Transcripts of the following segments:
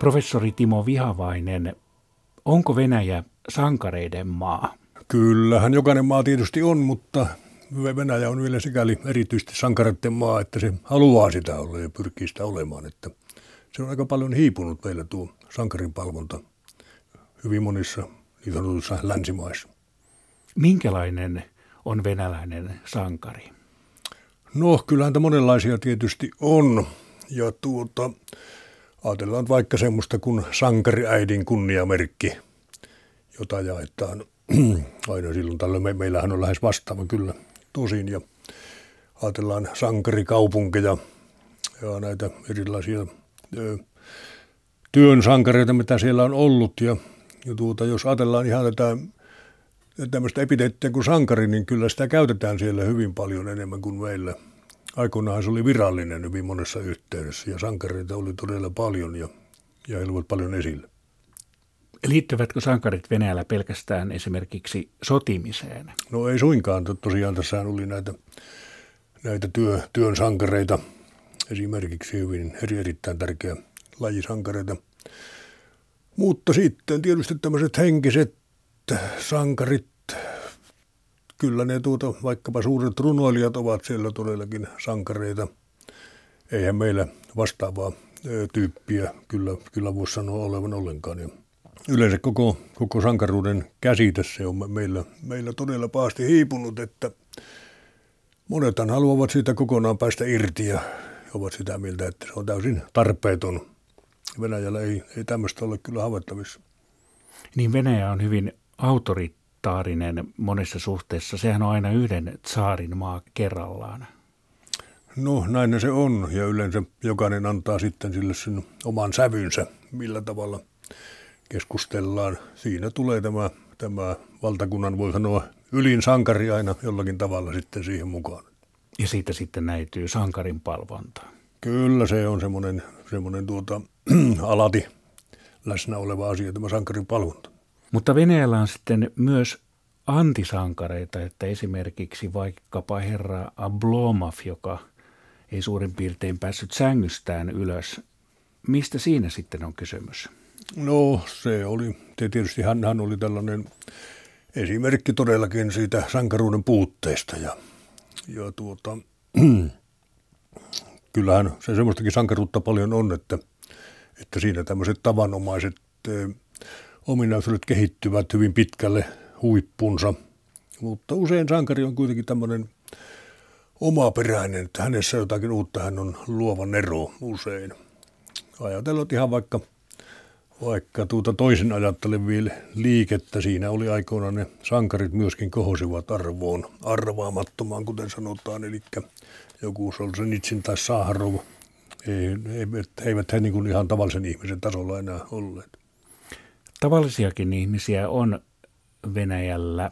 Professori Timo Vihavainen, onko Venäjä sankareiden maa? Kyllähän jokainen maa tietysti on, mutta Venäjä on vielä sikäli erityisesti sankareiden maa, että se haluaa sitä olla ja pyrkii sitä olemaan. Että se on aika paljon hiipunut meillä tuo sankarin palvonta hyvin monissa niin sanotuissa länsimaissa. Minkälainen on venäläinen sankari? No, kyllähän monenlaisia tietysti on. Ja tuota, Ajatellaan vaikka semmoista kuin sankariäidin kunniamerkki, jota jaetaan aina silloin tällöin. Me, meillähän on lähes vastaava kyllä tosin ja ajatellaan sankarikaupunkeja ja näitä erilaisia työn sankareita, mitä siellä on ollut. Ja, ja tuota, jos ajatellaan ihan tätä tämmöistä epiteettiä kuin sankari, niin kyllä sitä käytetään siellä hyvin paljon enemmän kuin meillä – aikoinaan se oli virallinen hyvin monessa yhteydessä ja sankareita oli todella paljon ja, ja he olivat paljon esillä. Liittyvätkö sankarit Venäjällä pelkästään esimerkiksi sotimiseen? No ei suinkaan. Tosiaan tässä oli näitä, näitä työ, työn sankareita, esimerkiksi hyvin eri, erittäin tärkeä lajisankareita. Mutta sitten tietysti tämmöiset henkiset sankarit, kyllä ne tuota, vaikkapa suuret runoilijat ovat siellä todellakin sankareita. Eihän meillä vastaavaa tyyppiä kyllä, kyllä voisi sanoa olevan ollenkaan. Ja yleensä koko, koko sankaruuden käsite se on meillä, meillä todella pahasti hiipunut, että monethan haluavat siitä kokonaan päästä irti ja ovat sitä mieltä, että se on täysin tarpeeton. Venäjällä ei, ei tämmöistä ole kyllä havaittavissa. Niin Venäjä on hyvin autorit autoritaarinen monessa suhteessa. Sehän on aina yhden tsaarin maa kerrallaan. No näin se on ja yleensä jokainen antaa sitten sille sen oman sävynsä, millä tavalla keskustellaan. Siinä tulee tämä, tämä valtakunnan, voi sanoa, ylin sankari aina jollakin tavalla sitten siihen mukaan. Ja siitä sitten näytyy sankarin palvonta. Kyllä se on semmoinen, semmoinen tuota, alati läsnä oleva asia, tämä sankarin palvonta. Mutta Venäjällä on sitten myös antisankareita, että esimerkiksi vaikkapa herra Ablomov, joka ei suurin piirtein päässyt sängystään ylös. Mistä siinä sitten on kysymys? No se oli, tietysti hän, hän oli tällainen esimerkki todellakin siitä sankaruuden puutteesta ja, ja tuota, kyllähän se semmoistakin sankaruutta paljon on, että, että siinä tämmöiset tavanomaiset ominaisuudet kehittyvät hyvin pitkälle huippunsa. Mutta usein sankari on kuitenkin tämmöinen omaperäinen, että hänessä jotakin uutta, hän on luova nero usein. Ajatellaan ihan vaikka, vaikka tuota toisen ajattelevia liikettä, siinä oli aikoinaan ne sankarit myöskin kohosivat arvoon, arvaamattomaan, kuten sanotaan, eli joku Solzhenitsyn tai Saharov, eivät, eivät he niin kuin ihan tavallisen ihmisen tasolla enää olleet. Tavallisiakin ihmisiä on Venäjällä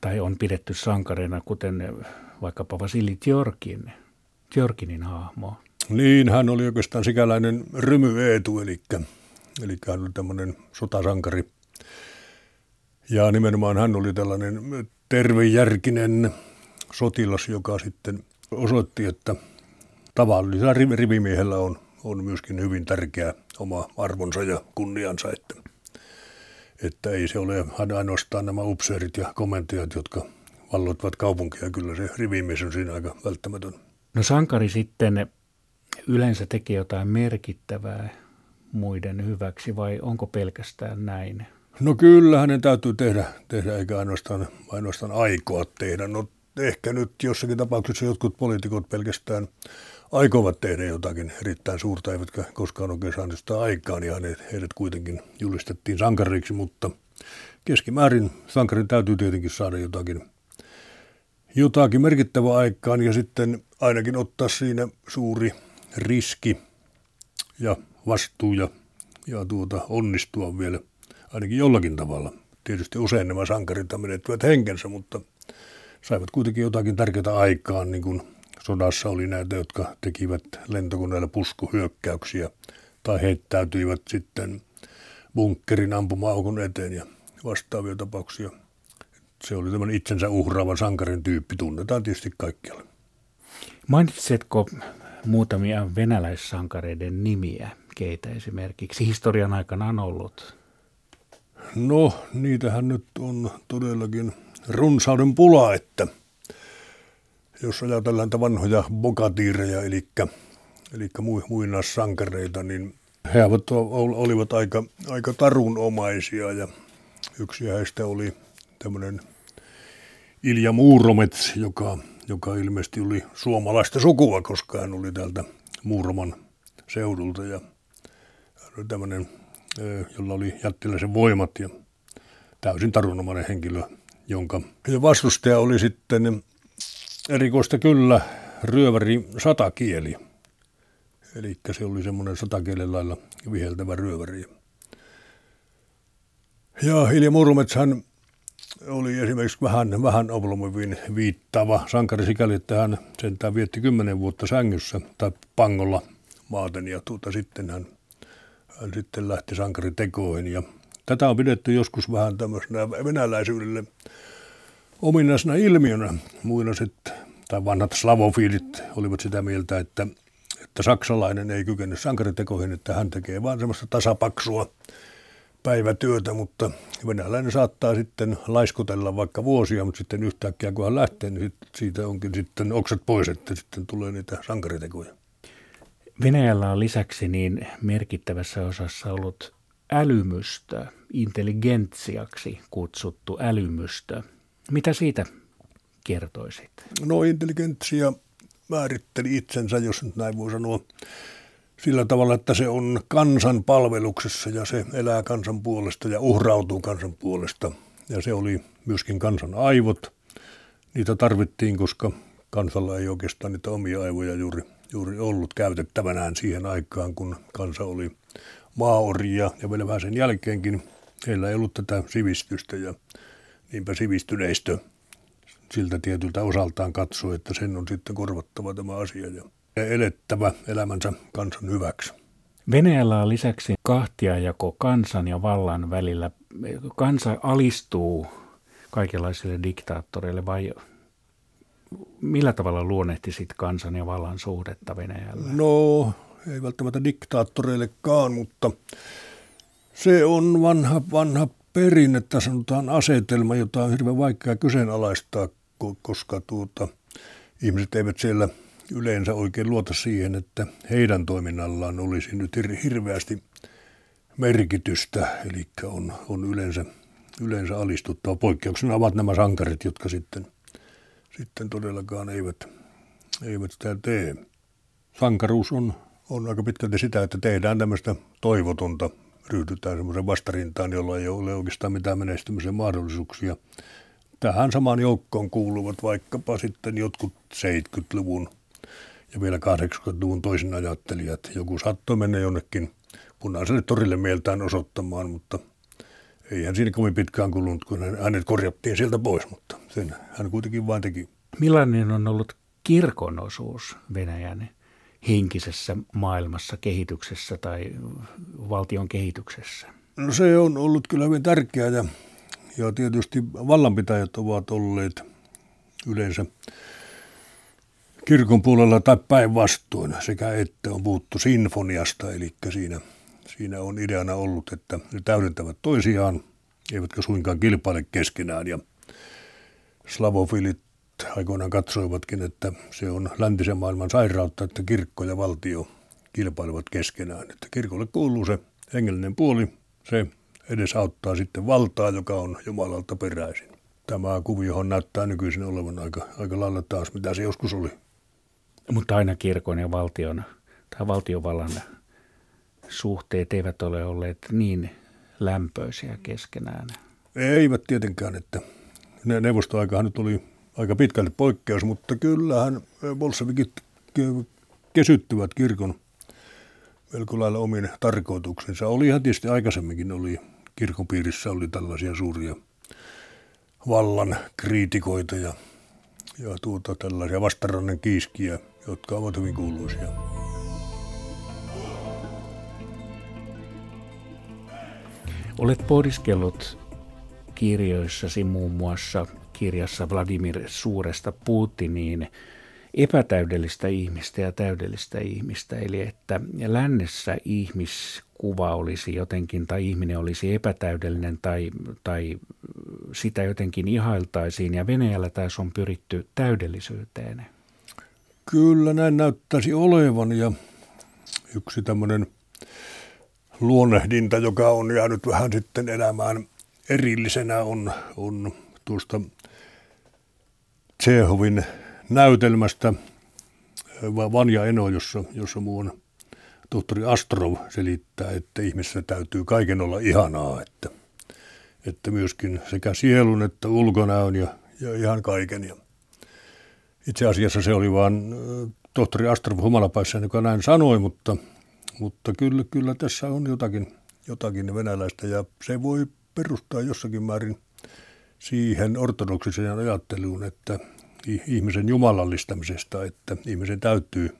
tai on pidetty sankareina, kuten vaikkapa Vasili Tjorkin, Tjorkinin hahmo. Niin, hän oli oikeastaan sikäläinen rymyeetu, eli, eli hän oli tämmöinen sotasankari. Ja nimenomaan hän oli tällainen tervejärkinen sotilas, joka sitten osoitti, että tavallisella rivimiehellä on, on myöskin hyvin tärkeä oma arvonsa ja kunniansa, että että ei se ole ainoastaan nämä upseerit ja komentajat, jotka valloittavat kaupunkia. Kyllä se rivimies on siinä aika välttämätön. No sankari sitten yleensä tekee jotain merkittävää muiden hyväksi vai onko pelkästään näin? No kyllä hänen täytyy tehdä, tehdä eikä ainoastaan, ainoastaan aikoa tehdä. No ehkä nyt jossakin tapauksessa jotkut poliitikot pelkästään aikovat tehdä jotakin erittäin suurta, eivätkä koskaan oikein saaneet sitä aikaan, ja heidät kuitenkin julistettiin sankariksi, mutta keskimäärin sankarin täytyy tietenkin saada jotakin, jotakin merkittävää aikaan, ja sitten ainakin ottaa siinä suuri riski ja vastuu ja, ja tuota, onnistua vielä ainakin jollakin tavalla. Tietysti usein nämä sankarit menettivät henkensä, mutta saivat kuitenkin jotakin tärkeää aikaan, niin kuin sodassa oli näitä, jotka tekivät lentokoneella puskuhyökkäyksiä tai heittäytyivät sitten bunkkerin ampuma-aukon eteen ja vastaavia tapauksia. Se oli tämän itsensä uhraavan sankarin tyyppi, tunnetaan tietysti kaikkialla. Mainitsetko muutamia venäläissankareiden nimiä, keitä esimerkiksi historian aikana on ollut? No, niitähän nyt on todellakin runsauden pula, että jos ajatellaan näitä vanhoja bokatiireja, eli, eli muinaissankareita, niin he olivat aika, aika tarunomaisia ja yksi heistä oli tämmöinen Ilja Muuromets, joka, joka ilmeisesti oli suomalaista sukua, koska hän oli täältä Muuroman seudulta ja tämmöinen, jolla oli jättiläisen voimat ja täysin tarunomainen henkilö, jonka vastustaja oli sitten erikoista kyllä ryöväri satakieli. Eli se oli semmoinen satakielen lailla viheltävä ryöväri. Ja Hilja Murmets hän oli esimerkiksi vähän, vähän Oblomovin viittaava sankari sikäli, että hän sentään vietti kymmenen vuotta sängyssä tai pangolla maaten ja tuota, sitten hän, hän sitten lähti sankaritekoihin ja tätä on pidetty joskus vähän tämmöisenä venäläisyydelle ominaisena ilmiönä. Muinaiset tai vanhat slavofiilit olivat sitä mieltä, että, että saksalainen ei kykene sankaritekoihin, että hän tekee vaan semmoista tasapaksua päivätyötä, mutta venäläinen saattaa sitten laiskutella vaikka vuosia, mutta sitten yhtäkkiä kun hän lähtee, niin siitä onkin sitten oksat pois, että sitten tulee niitä sankaritekoja. Venäjällä on lisäksi niin merkittävässä osassa ollut älymystö, intelligentsiaksi kutsuttu älymystö. Mitä siitä kertoisit? No intelligentsia määritteli itsensä, jos nyt näin voi sanoa, sillä tavalla, että se on kansan palveluksessa ja se elää kansan puolesta ja uhrautuu kansan puolesta. Ja se oli myöskin kansan aivot. Niitä tarvittiin, koska kansalla ei oikeastaan niitä omia aivoja juuri, juuri ollut käytettävänään siihen aikaan, kun kansa oli maaoria ja vielä vähän sen jälkeenkin. Heillä ei ollut tätä sivistystä ja niinpä sivistyneistö siltä tietyltä osaltaan katsoo, että sen on sitten korvattava tämä asia ja elettävä elämänsä kansan hyväksi. Venäjällä on lisäksi kahtiajako kansan ja vallan välillä. Kansa alistuu kaikenlaisille diktaattoreille vai millä tavalla luonnehtisit kansan ja vallan suhdetta Venäjällä? No, ei välttämättä diktaattoreillekaan, mutta se on vanha, vanha perinne, sanotaan asetelma, jota on hirveän vaikea kyseenalaistaa, koska tuota, ihmiset eivät siellä yleensä oikein luota siihen, että heidän toiminnallaan olisi nyt hirveästi merkitystä, eli on, on yleensä, yleensä alistuttava. Poikkeuksena ovat nämä sankarit, jotka sitten, sitten todellakaan eivät, eivät sitä tee. Sankaruus on, on aika pitkälti sitä, että tehdään tämmöistä toivotonta, ryhdytään semmoisen vastarintaan, jolla ei ole oikeastaan mitään menestymisen mahdollisuuksia – tähän samaan joukkoon kuuluvat vaikkapa sitten jotkut 70-luvun ja vielä 80-luvun toisin ajattelijat. Joku saattoi mennä jonnekin punaiselle torille mieltään osoittamaan, mutta eihän siinä kovin pitkään kulunut, kun hänet korjattiin sieltä pois, mutta sen hän kuitenkin vain teki. Millainen on ollut kirkon osuus Venäjän henkisessä maailmassa, kehityksessä tai valtion kehityksessä? No se on ollut kyllä hyvin tärkeää ja ja tietysti vallanpitäjät ovat olleet yleensä kirkon puolella tai päinvastoin sekä että on puhuttu sinfoniasta, eli siinä, siinä on ideana ollut, että ne täydentävät toisiaan, eivätkä suinkaan kilpaile keskenään. Ja slavofilit aikoinaan katsoivatkin, että se on läntisen maailman sairautta, että kirkko ja valtio kilpailevat keskenään. Että kirkolle kuuluu se hengellinen puoli, se edesauttaa sitten valtaa, joka on Jumalalta peräisin. Tämä kuviohan näyttää nykyisin olevan aika, aika lailla taas, mitä se joskus oli. Mutta aina kirkon ja valtion tai valtiovallan suhteet eivät ole olleet niin lämpöisiä keskenään. Eivät tietenkään, että ne neuvostoaikahan nyt oli aika pitkälti poikkeus, mutta kyllähän bolshevikit kesyttyvät kirkon melko lailla omin tarkoituksensa. Olihan tietysti aikaisemminkin oli kirkon piirissä oli tällaisia suuria vallan kriitikoita ja, ja tuota, tällaisia vastarannan kiiskiä, jotka ovat hyvin kuuluisia. Olet pohdiskellut kirjoissasi muun muassa kirjassa Vladimir Suuresta Putiniin epätäydellistä ihmistä ja täydellistä ihmistä. Eli että lännessä ihmiskuva olisi jotenkin, tai ihminen olisi epätäydellinen tai, tai sitä jotenkin ihailtaisiin, ja Venäjällä taas on pyritty täydellisyyteen. Kyllä näin näyttäisi olevan, ja yksi tämmöinen luonnehdinta, joka on jäänyt vähän sitten elämään erillisenä, on, on tuosta Tsehovin näytelmästä Vanja Eno, jossa, jossa muun tohtori Astrov selittää, että ihmisessä täytyy kaiken olla ihanaa, että, että myöskin sekä sielun että ulkonäön ja, ja ihan kaiken. Ja itse asiassa se oli vain tohtori Astrov humalapäissään, joka näin sanoi, mutta, mutta kyllä, kyllä tässä on jotakin, jotakin venäläistä ja se voi perustaa jossakin määrin siihen ortodoksiseen ajatteluun, että ihmisen jumalallistamisesta, että ihmisen täytyy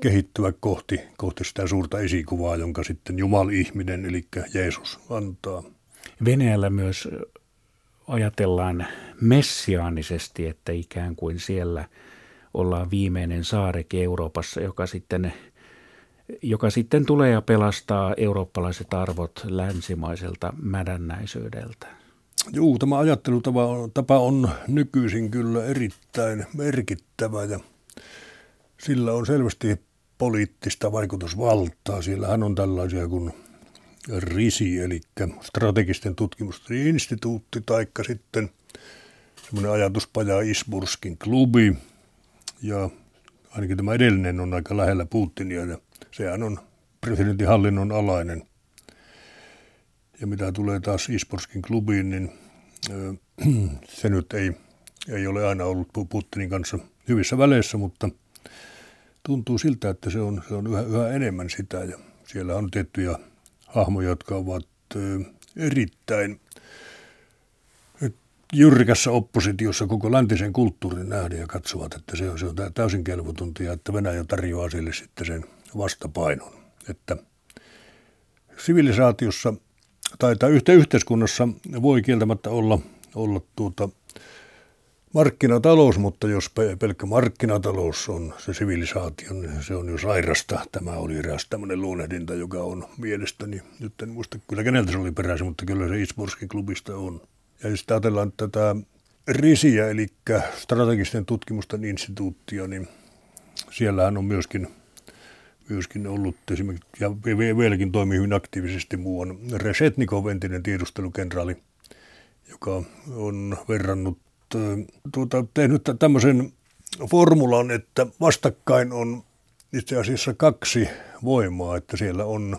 kehittyä kohti, kohti sitä suurta esikuvaa, jonka sitten Jumal-ihminen, eli Jeesus, antaa. Venäjällä myös ajatellaan messiaanisesti, että ikään kuin siellä ollaan viimeinen saareke Euroopassa, joka sitten, joka sitten tulee ja pelastaa eurooppalaiset arvot länsimaiselta mädännäisyydeltä. Juu, tämä ajattelutapa on nykyisin kyllä erittäin merkittävä ja sillä on selvästi poliittista vaikutusvaltaa. Siellähän on tällaisia kuin RISI, eli strategisten tutkimusten instituutti, taikka sitten semmoinen ajatuspaja Isburskin klubi, ja ainakin tämä edellinen on aika lähellä Putinia, ja sehän on presidentinhallinnon alainen – ja mitä tulee taas Isporskin klubiin, niin se nyt ei, ei ole aina ollut Putinin kanssa hyvissä väleissä, mutta tuntuu siltä, että se on, se on yhä, yhä enemmän sitä. Ja siellä on tiettyjä hahmoja, jotka ovat erittäin jyrkässä oppositiossa koko läntisen kulttuurin nähden ja katsovat, että se on, se on täysin kelvotonta ja että Venäjä tarjoaa sille sitten sen vastapainon. Että sivilisaatiossa tai, tai yhteiskunnassa voi kieltämättä olla, olla tuota, markkinatalous, mutta jos pelkkä markkinatalous on se sivilisaatio, niin se on jo sairasta. Tämä oli eräs tämmöinen luonnehdinta, joka on mielestäni, nyt en muista kyllä keneltä se oli peräisin, mutta kyllä se Isborskin klubista on. Ja sitten ajatellaan tätä RISIä, eli strategisten tutkimusten instituuttia, niin siellähän on myöskin – myöskin ollut esimerkiksi, ja vieläkin toimii hyvin aktiivisesti muuan Resetnikov, entinen tiedustelukenraali, joka on verrannut, tuota, tehnyt tämmöisen formulan, että vastakkain on itse asiassa kaksi voimaa, että siellä on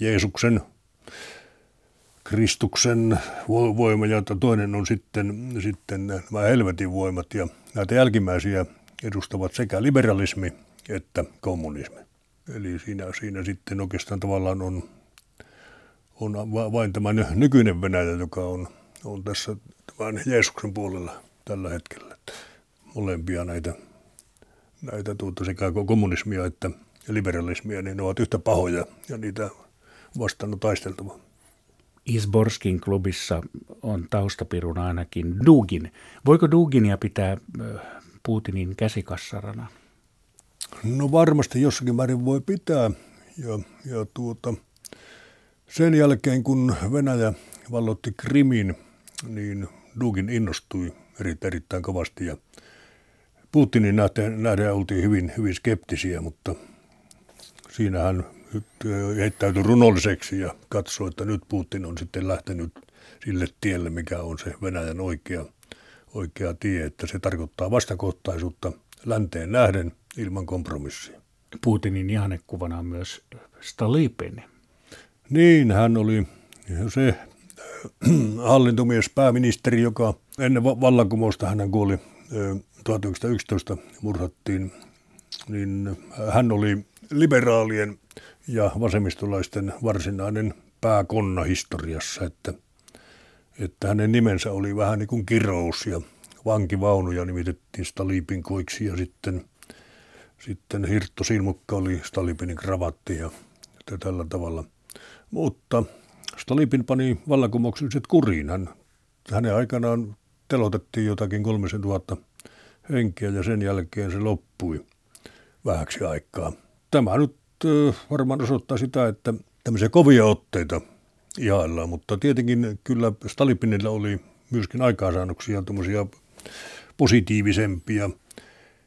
Jeesuksen, Kristuksen voima ja toinen on sitten, sitten nämä helvetin voimat ja näitä jälkimmäisiä edustavat sekä liberalismi että kommunismi. Eli siinä, siinä sitten oikeastaan tavallaan on, on vain tämä nykyinen Venäjä, joka on, on tässä tämän Jeesuksen puolella tällä hetkellä. Molempia näitä, näitä tuota, sekä kommunismia että liberalismia, niin ne ovat yhtä pahoja ja niitä vastaan on taisteltava. Isborskin klubissa on taustapirun ainakin Dugin. Voiko Duginia pitää Putinin käsikassarana? No varmasti jossakin määrin voi pitää. Ja, ja tuota, sen jälkeen kun Venäjä vallotti Krimin, niin Dugin innostui erittäin, kovasti ja Putinin nähden, nähden oltiin hyvin, hyvin skeptisiä, mutta siinä heittäytyi runolliseksi ja katsoi, että nyt Putin on sitten lähtenyt sille tielle, mikä on se Venäjän oikea, oikea tie, että se tarkoittaa vastakohtaisuutta länteen nähden – ilman kompromissia. Putinin ihannekuvana on myös Stalipin. Niin, hän oli se äh, hallintomies, pääministeri, joka ennen vallankumousta hänen kuoli 1911 äh, murhattiin, niin hän oli liberaalien ja vasemmistolaisten varsinainen pääkonna historiassa, että, että hänen nimensä oli vähän niin kuin kirous ja vankivaunuja nimitettiin Stalipin koiksi ja sitten sitten Hirtto Silmukka oli Stalipinin kravatti ja tällä tavalla. Mutta Stalipin pani vallankumoukselliset kuriin. Hän, hänen aikanaan telotettiin jotakin 3000 henkeä ja sen jälkeen se loppui vähäksi aikaa. Tämä nyt varmaan osoittaa sitä, että tämmöisiä kovia otteita ihaillaan, mutta tietenkin kyllä Stalipinilla oli myöskin aikaansaannoksia tuommoisia positiivisempia.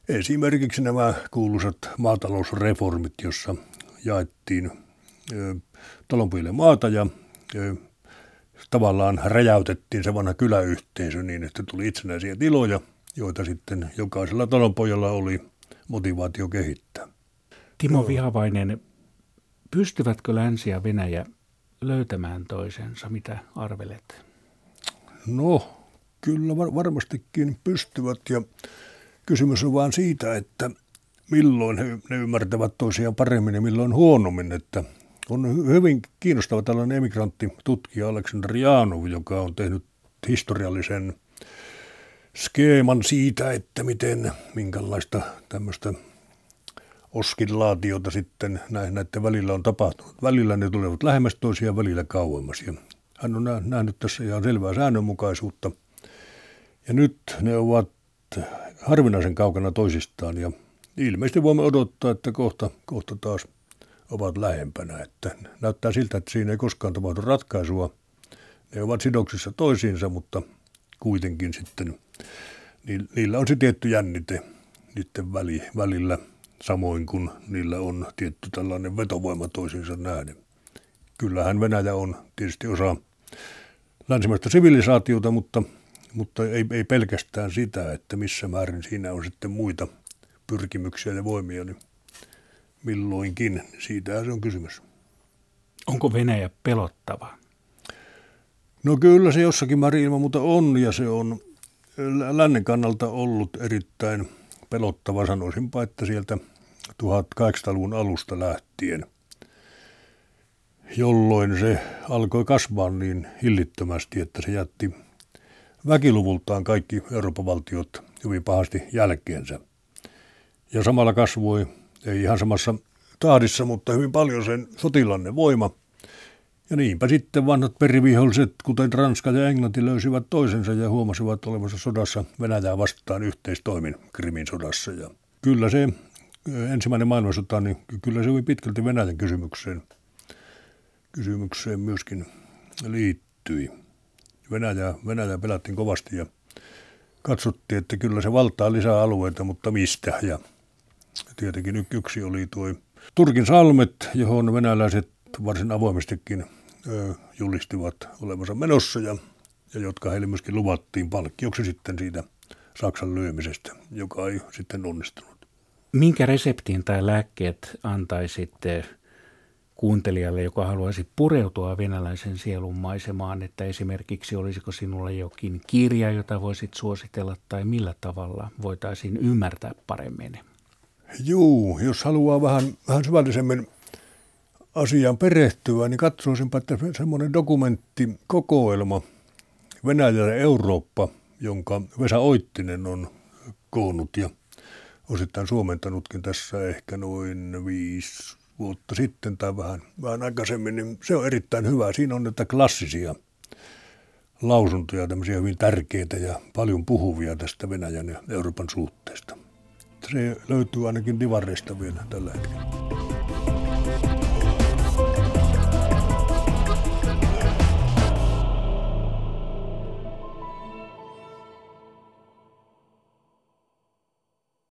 Esimerkiksi nämä kuuluisat maatalousreformit, jossa jaettiin talonpojille maata ja tavallaan räjäytettiin se vanha kyläyhteisö niin, että tuli itsenäisiä tiloja, joita sitten jokaisella talonpojalla oli motivaatio kehittää. Timo Vihavainen, pystyvätkö Länsi ja Venäjä löytämään toisensa? Mitä arvelet? No, kyllä var- varmastikin pystyvät ja kysymys on vain siitä, että milloin he, ne ymmärtävät toisiaan paremmin ja milloin huonommin. Että on hyvin kiinnostava tällainen emigranttitutkija Aleksandr Janov, joka on tehnyt historiallisen skeeman siitä, että miten, minkälaista tämmöistä oskillaatiota sitten näiden välillä on tapahtunut. Välillä ne tulevat lähemmäs toisiaan, välillä kauemmas. Ja hän on nähnyt tässä ihan selvää säännönmukaisuutta. Ja nyt ne ovat harvinaisen kaukana toisistaan ja ilmeisesti voimme odottaa, että kohta, kohta taas ovat lähempänä. Että näyttää siltä, että siinä ei koskaan tapahdu ratkaisua. Ne ovat sidoksissa toisiinsa, mutta kuitenkin sitten niillä on se tietty jännite niiden väli, välillä, samoin kuin niillä on tietty tällainen vetovoima toisiinsa nähden. Kyllähän Venäjä on tietysti osa länsimaista sivilisaatiota, mutta, mutta ei, ei pelkästään sitä, että missä määrin siinä on sitten muita pyrkimyksiä ja voimia, niin milloinkin. Siitä se on kysymys. Onko Venäjä pelottava? No kyllä se jossakin määrin ilman muuta on ja se on lännen kannalta ollut erittäin pelottava, sanoisinpa, että sieltä 1800-luvun alusta lähtien, jolloin se alkoi kasvaa niin hillittömästi, että se jätti väkiluvultaan kaikki Euroopan valtiot hyvin pahasti jälkeensä. Ja samalla kasvoi, ei ihan samassa tahdissa, mutta hyvin paljon sen sotilanne voima – ja niinpä sitten vanhat periviholliset, kuten Ranska ja Englanti, löysivät toisensa ja huomasivat olevansa sodassa Venäjää vastaan yhteistoimin Krimin sodassa. Ja kyllä se ensimmäinen maailmansota, niin kyllä se hyvin pitkälti Venäjän kysymykseen, kysymykseen myöskin liittyi. Venäjä, Venäjä pelättiin kovasti ja katsottiin, että kyllä se valtaa lisää alueita, mutta mistä. Ja tietenkin yksi oli tuo Turkin salmet, johon venäläiset varsin avoimestikin julistivat olevansa menossa ja, ja jotka heille myöskin luvattiin palkkioksi sitten siitä Saksan lyömisestä, joka ei sitten onnistunut. Minkä reseptin tai lääkkeet antaisitte kuuntelijalle, joka haluaisi pureutua venäläisen sielun maisemaan, että esimerkiksi olisiko sinulla jokin kirja, jota voisit suositella tai millä tavalla voitaisiin ymmärtää paremmin? Juu, jos haluaa vähän, vähän syvällisemmin asiaan perehtyä, niin katsoisinpa, että semmoinen dokumenttikokoelma Venäjä ja Eurooppa, jonka Vesa Oittinen on koonnut ja osittain suomentanutkin tässä ehkä noin viisi vuotta sitten tai vähän, vähän aikaisemmin, niin se on erittäin hyvä. Siinä on näitä klassisia lausuntoja, tämmöisiä hyvin tärkeitä ja paljon puhuvia tästä Venäjän ja Euroopan suhteesta. Se löytyy ainakin divarista vielä tällä hetkellä.